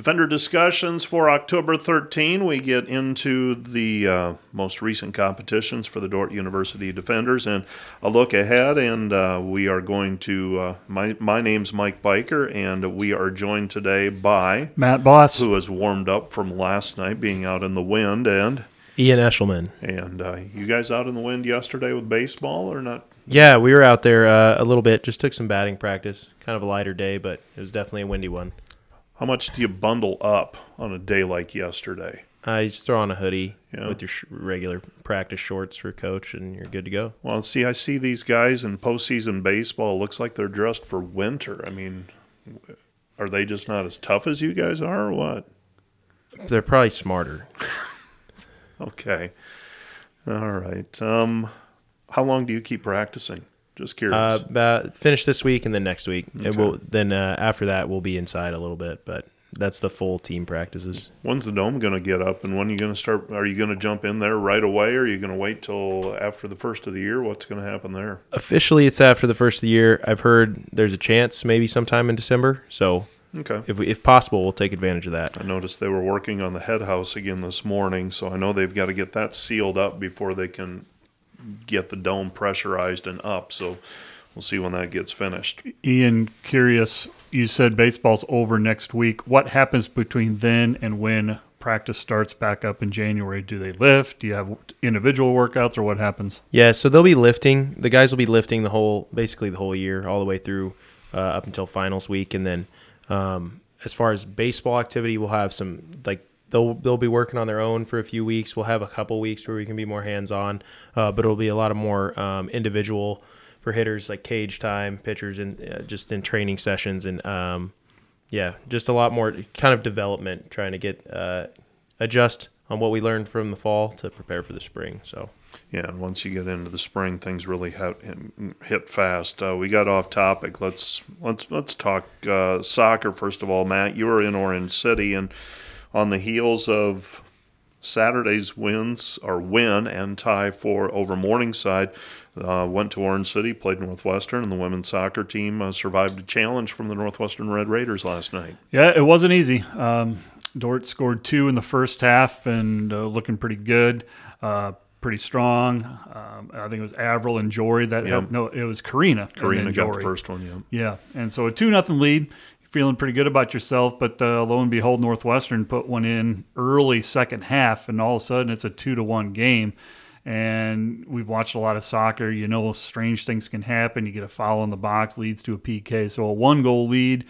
Defender discussions for October 13. We get into the uh, most recent competitions for the Dordt University Defenders and a look ahead. And uh, we are going to. Uh, my my name's Mike Biker, and we are joined today by Matt Boss, who has warmed up from last night, being out in the wind, and Ian Eshelman. And uh, you guys out in the wind yesterday with baseball or not? Yeah, we were out there uh, a little bit. Just took some batting practice. Kind of a lighter day, but it was definitely a windy one. How much do you bundle up on a day like yesterday? Uh, you just throw on a hoodie Yeah. with your sh- regular practice shorts for coach, and you're good to go. Well, see, I see these guys in postseason baseball. It looks like they're dressed for winter. I mean, are they just not as tough as you guys are, or what? They're probably smarter. Okay, all right. Um, how long do you keep practicing? Just curious. Uh, about, finish this week and then next week. It Okay. will then uh, after that we'll be inside a little bit, but that's the full team practices. When's the dome going to get up, and when are you going to start? Are you going to jump in there right away, or are you going to wait till after the first of the year? What's going to happen there? Officially, it's after the first of the year. I've heard there's a chance maybe sometime in December. So Okay. if we, if possible, we'll take advantage of that. I noticed they were working on the head house again this morning, so I know they've got to get that sealed up before they can get the dome pressurized and up. So we'll see when that gets finished. Ian, curious. You said baseball's over next week. What happens between then and when practice starts back up in January? Do they lift? Do you have individual workouts, or what happens? Yeah, so they'll be lifting. The guys will be lifting the whole, basically the whole year, all the way through uh, up until finals week, and then um, as far as baseball activity, we'll have some like they'll they'll be working on their own for a few weeks. We'll have a couple weeks where we can be more hands on, uh, but it'll be a lot of more um, individual for hitters like cage time, pitchers, and uh, just in training sessions and um, yeah, just a lot more kind of development, trying to get uh, adjust on what we learned from the fall to prepare for the spring. So. Yeah, and once you get into the spring, things really hit, fast. Uh, we got off topic. Let's let's let's talk uh, soccer first of all. Matt, you were in Orange City, and on the heels of Saturday's wins or win and tie for over Morningside, uh, went to Orange City, played Northwestern, and the women's soccer team uh, survived a challenge from the Northwestern Red Raiders last night. Yeah, it wasn't easy. Um, Dordt scored two in the first half and uh, looking pretty good, uh, pretty strong. Um, I think it was Avril and Jory that Yeah. helped. No, it was Karina. Karina got the Jory. first one. Yeah. Yeah, and so a two nothing lead. Feeling pretty good about yourself, but uh, lo and behold, Northwestern put one in early second half, and all of a sudden it's a two to one game. And we've watched a lot of soccer. You know, strange things can happen. You get a foul in the box, leads to a PK. So a one goal lead.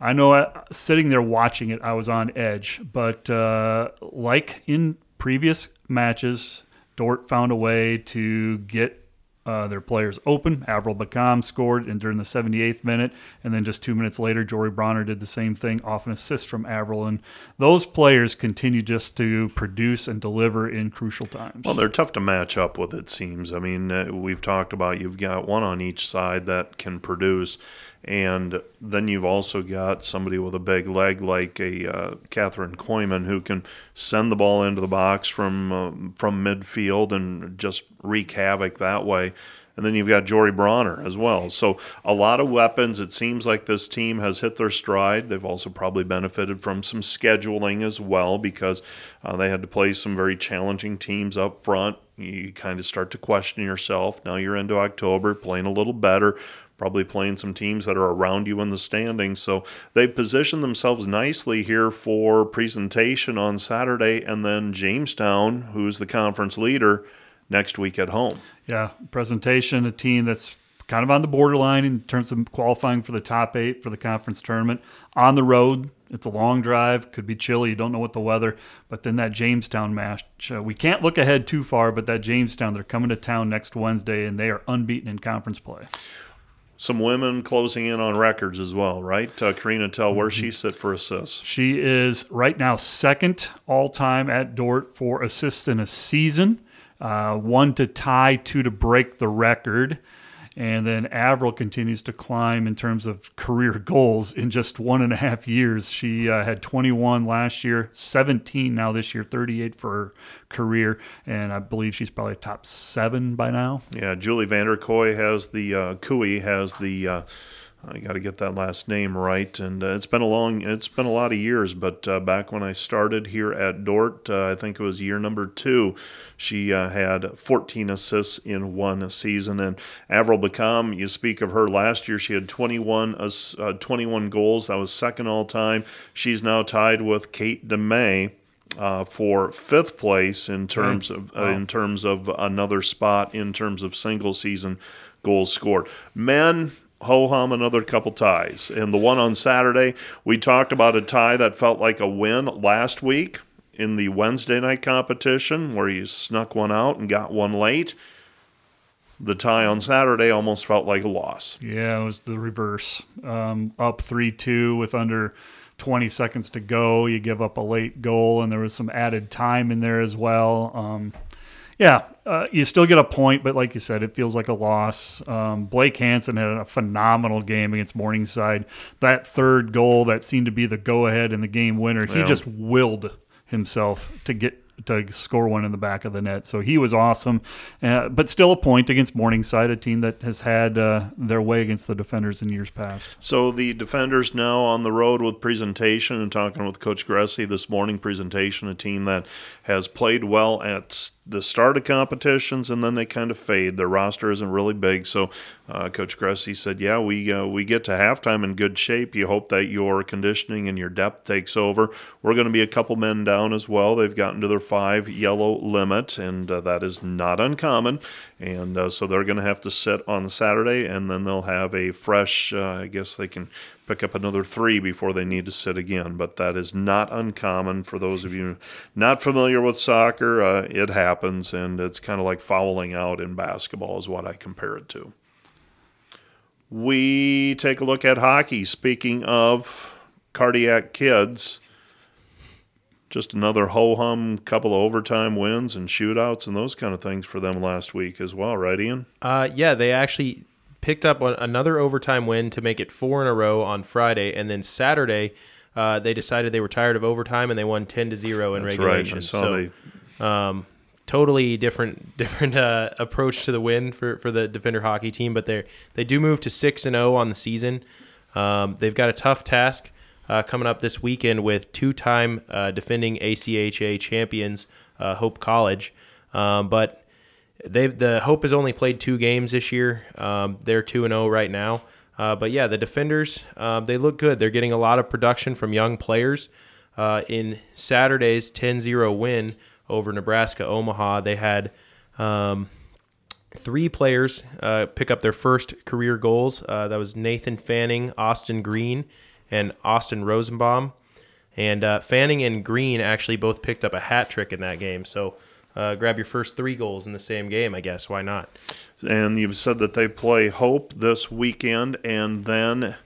I know uh, sitting there watching it, I was on edge. But uh, like in previous matches, Dordt found a way to get uh, their players open. Avril Bakam scored and during the 78th minute, and then just two minutes later, Jory Bronner did the same thing off an assist from Avril. And those players continue just to produce and deliver in crucial times. Well, they're tough to match up with, it seems. I mean, uh, we've talked about you've got one on each side that can produce, and then you've also got somebody with a big leg like a uh, Catherine Koyman who can send the ball into the box from uh, from midfield and just wreak havoc that way. And then you've got Jory Bronner as well. So a lot of weapons. It seems like this team has hit their stride. They've also probably benefited from some scheduling as well because uh, they had to play some very challenging teams up front. You kind of start to question yourself. Now you're into October, playing a little better, probably playing some teams that are around you in the standings. So they've positioned themselves nicely here for presentation on Saturday, and then Jamestown, who's the conference leader, next week at home. Yeah, presentation, a team that's kind of on the borderline in terms of qualifying for the top eight for the conference tournament. On the road, it's a long drive, could be chilly, you don't know what the weather, but then that Jamestown match, uh, we can't look ahead too far, but that Jamestown, they're coming to town next Wednesday and they are unbeaten in conference play. Some women closing in on records as well, right? Uh, Karina, tell where she sit for assists. She is right now second all time at Dordt for assists in a season, uh, one to tie, two to break the record. And then Avril continues to climb in terms of career goals in just one and a half years. She uh, had 21 last year, 17 now this year, 38 for her career. And I believe she's probably top seven by now. Yeah, Julie Vanderkoy has the uh, Cooey has the uh, I got to get that last name right, and uh, it's been a long, it's been a lot of years. But uh, back when I started here at Dordt, uh, I think it was year number two, she uh, had 14 assists in one season. And Avril Beckham, you speak of her last year, she had 21, uh, 21 goals. That was second all time. She's now tied with Kate DeMay. Uh, for fifth place in terms of wow. in terms of another spot in terms of single season goals scored. Men, ho hum another couple ties. And the one on Saturday, we talked about a tie that felt like a win last week in the Wednesday night competition where you snuck one out and got one late. The tie on Saturday almost felt like a loss. Yeah, it was the reverse. Um, up 3 2 with under 20 seconds to go. You give up a late goal, and there was some added time in there as well. Um, yeah, uh, you still get a point, but like you said, it feels like a loss. Um, Blake Hansen had a phenomenal game against Morningside. That third goal that seemed to be the go ahead and the game winner, he yeah. just willed himself to get to score one in the back of the net. So he was awesome, uh, but still a point against Morningside, a team that has had uh, their way against the defenders in years past. So the defenders now on the road with presentation and talking with Coach Gressy this morning. Presentation, a team that has played well at the start of competitions and then they kind of fade. Their roster isn't really big, so uh, Coach Gressy said, "Yeah, we uh, we get to halftime in good shape. You hope that your conditioning and your depth takes over. We're going to be a couple men down as well. They've gotten to their five yellow limit, and uh, that is not uncommon. And uh, so they're going to have to sit on Saturday, and then they'll have a fresh. Uh, I guess they can pick up another three before they need to sit again. But that is not uncommon for those of you not familiar with soccer. Uh, it happens, and it's kind of like fouling out in basketball, is what I compare it to. We take a look at hockey. Speaking of cardiac kids, just another ho hum couple of overtime wins and shootouts and those kind of things for them last week as well, right, Ian? Uh, yeah, they actually picked up another overtime win to make it four in a row on Friday, and then Saturday uh, they decided they were tired of overtime and they won ten to zero in That's regulation. Right. so, they... um, totally different different uh, approach to the win for, for the defender hockey team, but they they do move to six and zero on the season. Um, they've got a tough task uh, coming up this weekend with two-time uh, defending ACHA champions uh, Hope College, um, but They've the Hope has only played two games this year. Um, they're two and zero oh right now. Uh, but yeah, the defenders um, they look good. They're getting a lot of production from young players. Uh, in Saturday's 10-0 win over Nebraska Omaha, they had um, three players uh, pick up their first career goals. Uh, that was Nathan Fanning, Austin Green, and Austin Rosenbaum. And uh, Fanning and Green actually both picked up a hat trick in that game. So uh, grab your first three goals in the same game. I guess why not? And you've said that they play Hope this weekend, and then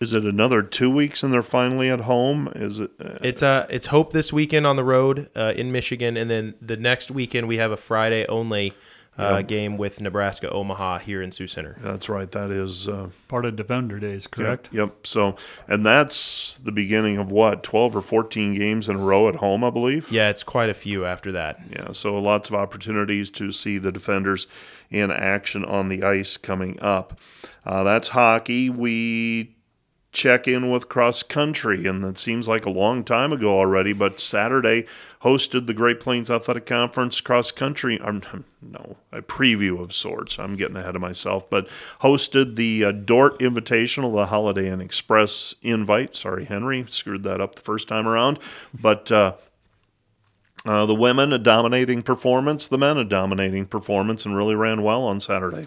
is it another two weeks and they're finally at home? Is it? Uh, it's uh it's Hope this weekend on the road uh, in Michigan, and then the next weekend we have a Friday only uh, yep. game with Nebraska Omaha here in Sioux Center. That's right. That is uh, part of Defender Days, correct? Yep, yep. So, and that's the beginning of what twelve or fourteen games in a row at home, I believe. Yeah, it's quite a few after that. Yeah, so lots of opportunities to see the defenders in action on the ice coming up. Uh, that's hockey. We check in with cross country, and it seems like a long time ago already, but Saturday hosted the Great Plains Athletic Conference cross country. Um, no, a preview of sorts. I'm getting ahead of myself, but hosted the uh, Dordt Invitational, the Holiday Inn Express invite. Sorry, Henry, screwed that up the first time around, but. Uh, uh, the women a dominating performance, the men a dominating performance, and really ran well on Saturday.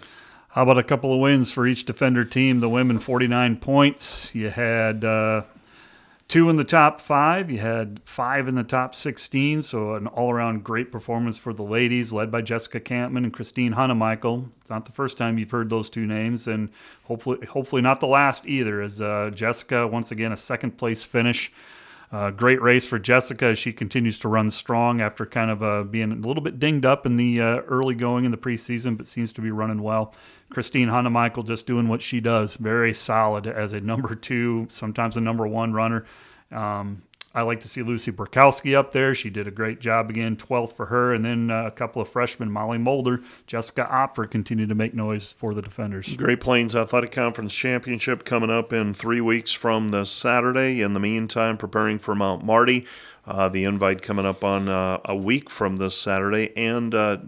How about a couple of wins for each defender team? The women 49 points. You had uh, two in the top five. You had five in the top 16. So an all-around great performance for the ladies, led by Jessica Campman and Christine Hunnemichael. It's not the first time you've heard those two names, and hopefully, hopefully not the last either. As uh, Jessica once again a second place finish. Uh, great race for Jessica as she continues to run strong after kind of uh, being a little bit dinged up in the uh, early going in the preseason, but seems to be running well. Christine Michael just doing what she does, very solid as a number two, sometimes a number one runner. Um, I like to see Lucy Burkowski up there. She did a great job again, 12th for her. And then uh, a couple of freshmen, Molly Mulder, Jessica Opfer, continue to make noise for the defenders. Great Plains Athletic Conference Championship coming up in three weeks from this Saturday. In the meantime, preparing for Mount Marty. Uh, the invite coming up on uh, a week from this Saturday. And uh,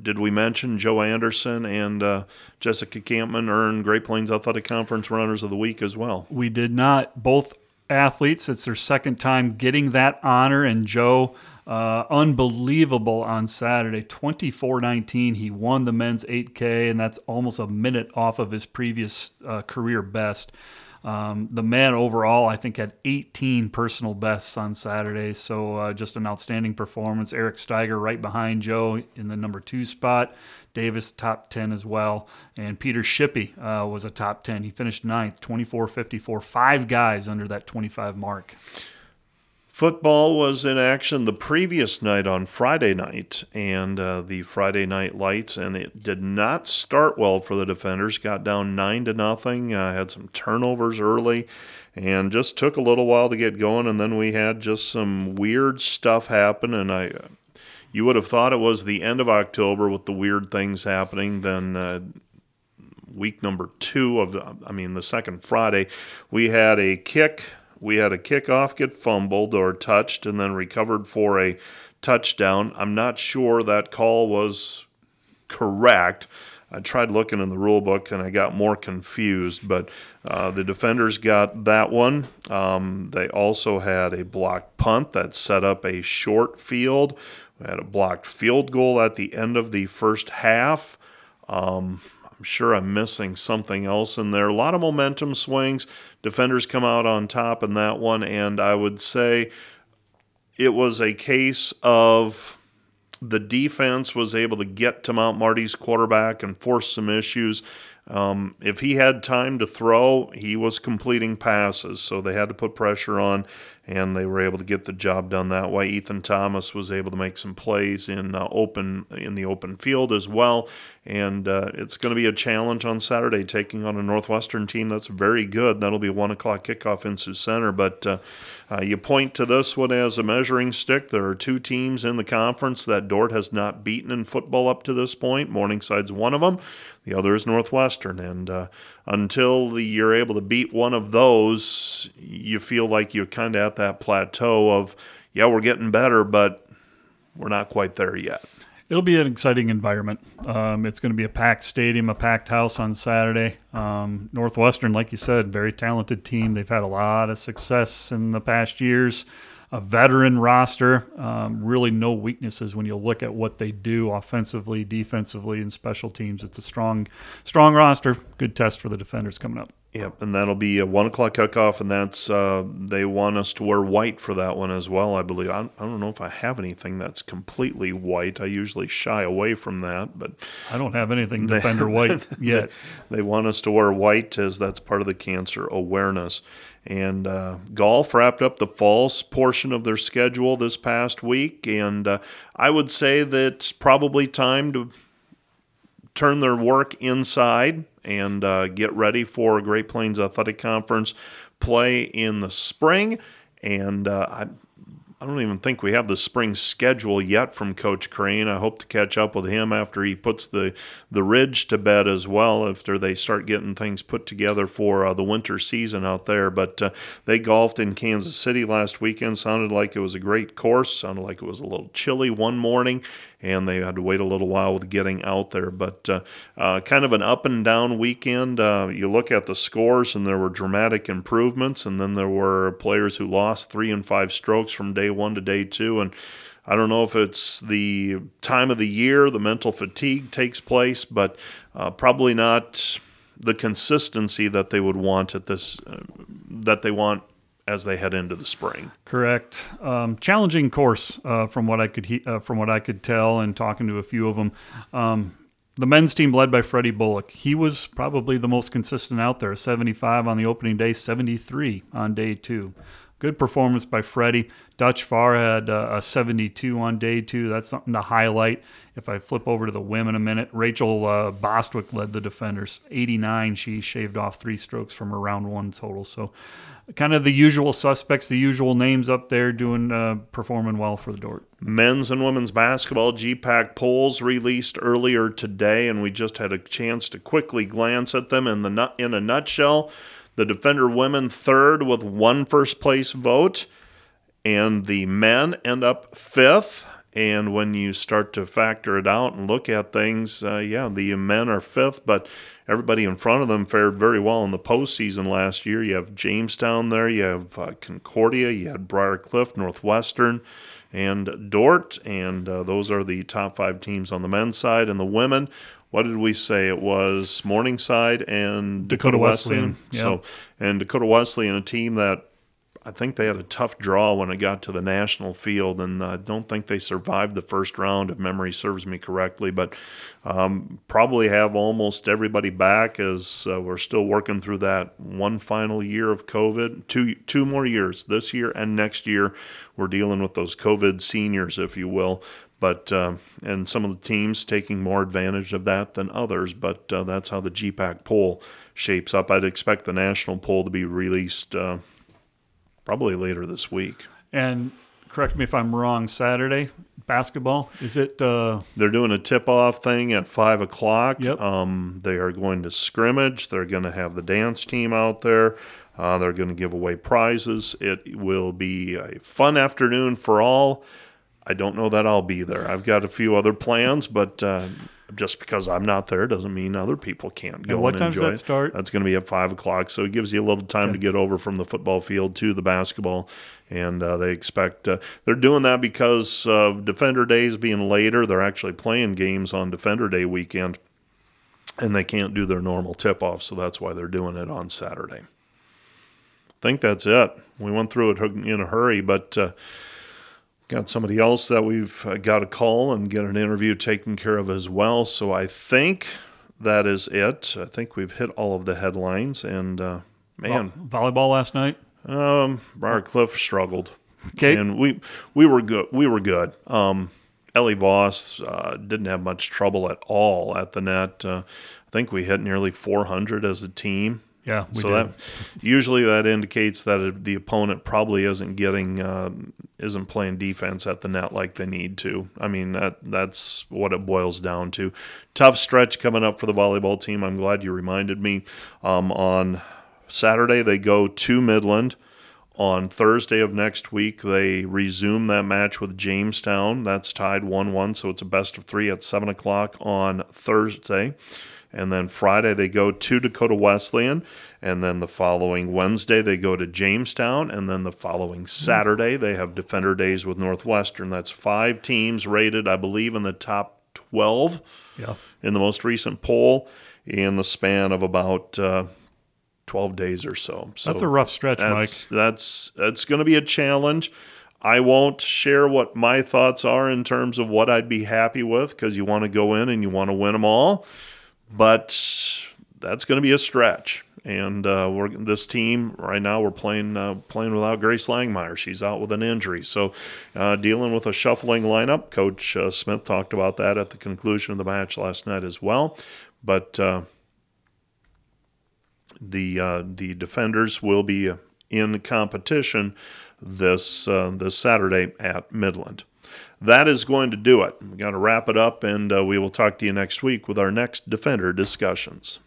did we mention Joe Anderson and uh, Jessica Campman earned Great Plains Athletic Conference Runners of the Week as well? We did not. Both athletes, it's their second time getting that honor. And Joe, uh, unbelievable on Saturday, 24 19. He won the men's 8K, and that's almost a minute off of his previous uh, career best. Um, the man overall, I think, had 18 personal bests on Saturday, so uh, just an outstanding performance. Eric Steiger right behind Joe in the number two spot. Davis top 10 as well, and Peter Shippey uh, was a top 10. He finished ninth, 24-54. Five guys under that 25 mark. Football was in action the previous night on Friday night, and uh, the Friday night lights, and it did not start well for the defenders. Got down nine to nothing. Uh, had some turnovers early, and just took a little while to get going. And then we had just some weird stuff happen, and I. You would have thought it was the end of October with the weird things happening. Then uh, week number two of, I mean, the second Friday, we had a kick we had a kickoff get fumbled or touched and then recovered for a touchdown. I'm not sure that call was correct. I tried looking in the rule book and I got more confused, but uh, the defenders got that one. Um, they also had a blocked punt that set up a short field. We had a blocked field goal at the end of the first half. Um, I'm sure I'm missing something else in there. A lot of momentum swings. Defenders come out on top in that one, and I would say it was a case of the defense was able to get to Mount Marty's quarterback and force some issues. Um, if he had time to throw, he was completing passes, so they had to put pressure on and they were able to get the job done that way. Ethan Thomas was able to make some plays in uh, open in the open field as well, and uh, it's going to be a challenge on Saturday taking on a Northwestern team that's very good. That'll be one o'clock kickoff in Sioux Center, but uh, uh, you point to this one as a measuring stick. There are two teams in the conference that Dordt has not beaten in football up to this point. Morningside's one of them. The other is Northwestern, and uh, until the, you're able to beat one of those, you feel like you're kind of at that plateau of, yeah, we're getting better, but we're not quite there yet. It'll be an exciting environment. Um, it's going to be a packed stadium, a packed house on Saturday. Um, Northwestern, like you said, very talented team. They've had a lot of success in the past years a veteran roster. Um, really, no weaknesses when you look at what they do offensively, defensively, and special teams. It's a strong, strong roster. Good test for the defenders coming up. Yep, and that'll be a one o'clock kickoff, and that's uh, they want us to wear white for that one as well. I believe. I, I don't know if I have anything that's completely white. I usually shy away from that, but I don't have anything defender white yet. They, they want us to wear white as that's part of the cancer awareness. And uh, golf wrapped up the falls portion of their schedule this past week, and uh, I would say that it's probably time to turn their work inside and uh, get ready for Great Plains Athletic Conference play in the spring. And uh, I I don't even think we have the spring schedule yet from Coach Crane. I hope to catch up with him after he puts the the ridge to bed as well. After they start getting things put together for uh, the winter season out there. But uh, they golfed in Kansas City last weekend. Sounded like it was a great course. Sounded like it was a little chilly one morning, and they had to wait a little while with getting out there. But uh, uh, kind of an up and down weekend. Uh, you look at the scores, and there were dramatic improvements, and then there were players who lost three and five strokes from day one to day two, and I don't know if it's the time of the year the mental fatigue takes place, but uh, probably not the consistency that they would want at this uh, that they want as they head into the spring. Correct. Um, challenging course uh, from what I could he- uh, from what I could tell and talking to a few of them. Um, the men's team led by Freddie Bullock. He was probably the most consistent out there. 75 on the opening day, 73 on day two. Good performance by Freddie. Dutch Farr had uh, a 72 on day two. That's something to highlight. If I flip over to the women a minute, Rachel uh, Bostwick led the defenders. 89, she shaved off three strokes from her round one total. So, kind of the usual suspects, the usual names up there doing uh, performing well for the Dordt. Men's and women's basketball GPAC polls released earlier today, and we just had a chance to quickly glance at them in the in a nutshell. The Defender women third with one first place vote, and the men end up fifth. And when you start to factor it out and look at things, uh, yeah, the men are fifth, but everybody in front of them fared very well in the postseason last year. You have Jamestown there, you have uh, Concordia, you had Briar Cliff, Northwestern, and Dordt, and uh, those are the top five teams on the men's side. And the women, what did we say? It was Morningside and Dakota, Dakota Wesleyan. Wesleyan. Yep. So, and Dakota Wesleyan, a team that I think they had a tough draw when it got to the national field, and I don't think they survived the first round, if memory serves me correctly. But um, probably have almost everybody back as uh, we're still working through that one final year of COVID. Two two more years, this year and next year, we're dealing with those COVID seniors, if you will. But uh, and some of the teams taking more advantage of that than others. But uh, that's how the GPAC poll shapes up. I'd expect the national poll to be released uh, probably later this week. And correct me if I'm wrong. Saturday basketball is it? Uh... They're doing a tip-off thing at five o'clock. Yep. Um, they are going to scrimmage. They're going to have the dance team out there. Uh, they're going to give away prizes. It will be a fun afternoon for all. I don't know that I'll be there. I've got a few other plans, but uh, just because I'm not there doesn't mean other people can't go and, what and time enjoy. Does that start? That's going to be at five o'clock, so it gives you a little time okay. to get over from the football field to the basketball. And uh, they expect uh, they're doing that because of Defender Days being later. They're actually playing games on Defender Day weekend, and they can't do their normal tip off, so that's why they're doing it on Saturday. I think that's it. We went through it in a hurry, but. Uh, got somebody else that we've uh, got to call and get an interview taken care of as well. So I think that is it. I think we've hit all of the headlines. And uh, man, volleyball last night. Um, Briar Cliff struggled. Okay, and we we were good. We were good. Um, Ellie Voss uh, didn't have much trouble at all at the net. Uh, I think we hit nearly 400 as a team. Yeah. so did. that usually that indicates that the opponent probably isn't getting uh, isn't playing defense at the net like they need to. I mean that that's what it boils down to. Tough stretch coming up for the volleyball team. I'm glad you reminded me. Um, on Saturday they go to Midland. On Thursday of next week, they resume that match with Jamestown. That's tied 1 1, so it's a best of three at 7 o'clock on Thursday. And then Friday, they go to Dakota Wesleyan. And then the following Wednesday, they go to Jamestown. And then the following Saturday, they have Defender Days with Northwestern. That's five teams rated, I believe, in the top 12 yeah. in the most recent poll in the span of about. Uh, 12 days or so. so that's a rough stretch, that's, Mike. That's that's going to be a challenge. I won't share what my thoughts are in terms of what I'd be happy with because you want to go in and you want to win them all but that's going to be a stretch. And uh, we're this team right now. We're playing uh, playing without Grace Langmeyer. She's out with an injury, so uh, dealing with a shuffling lineup. Coach uh, Smith talked about that at the conclusion of the match last night as well. But uh, the uh, the defenders will be in competition this this Saturday at Midland that is going to do it. We've got to wrap it up, and uh, we will talk to you next week with our next Defender discussions.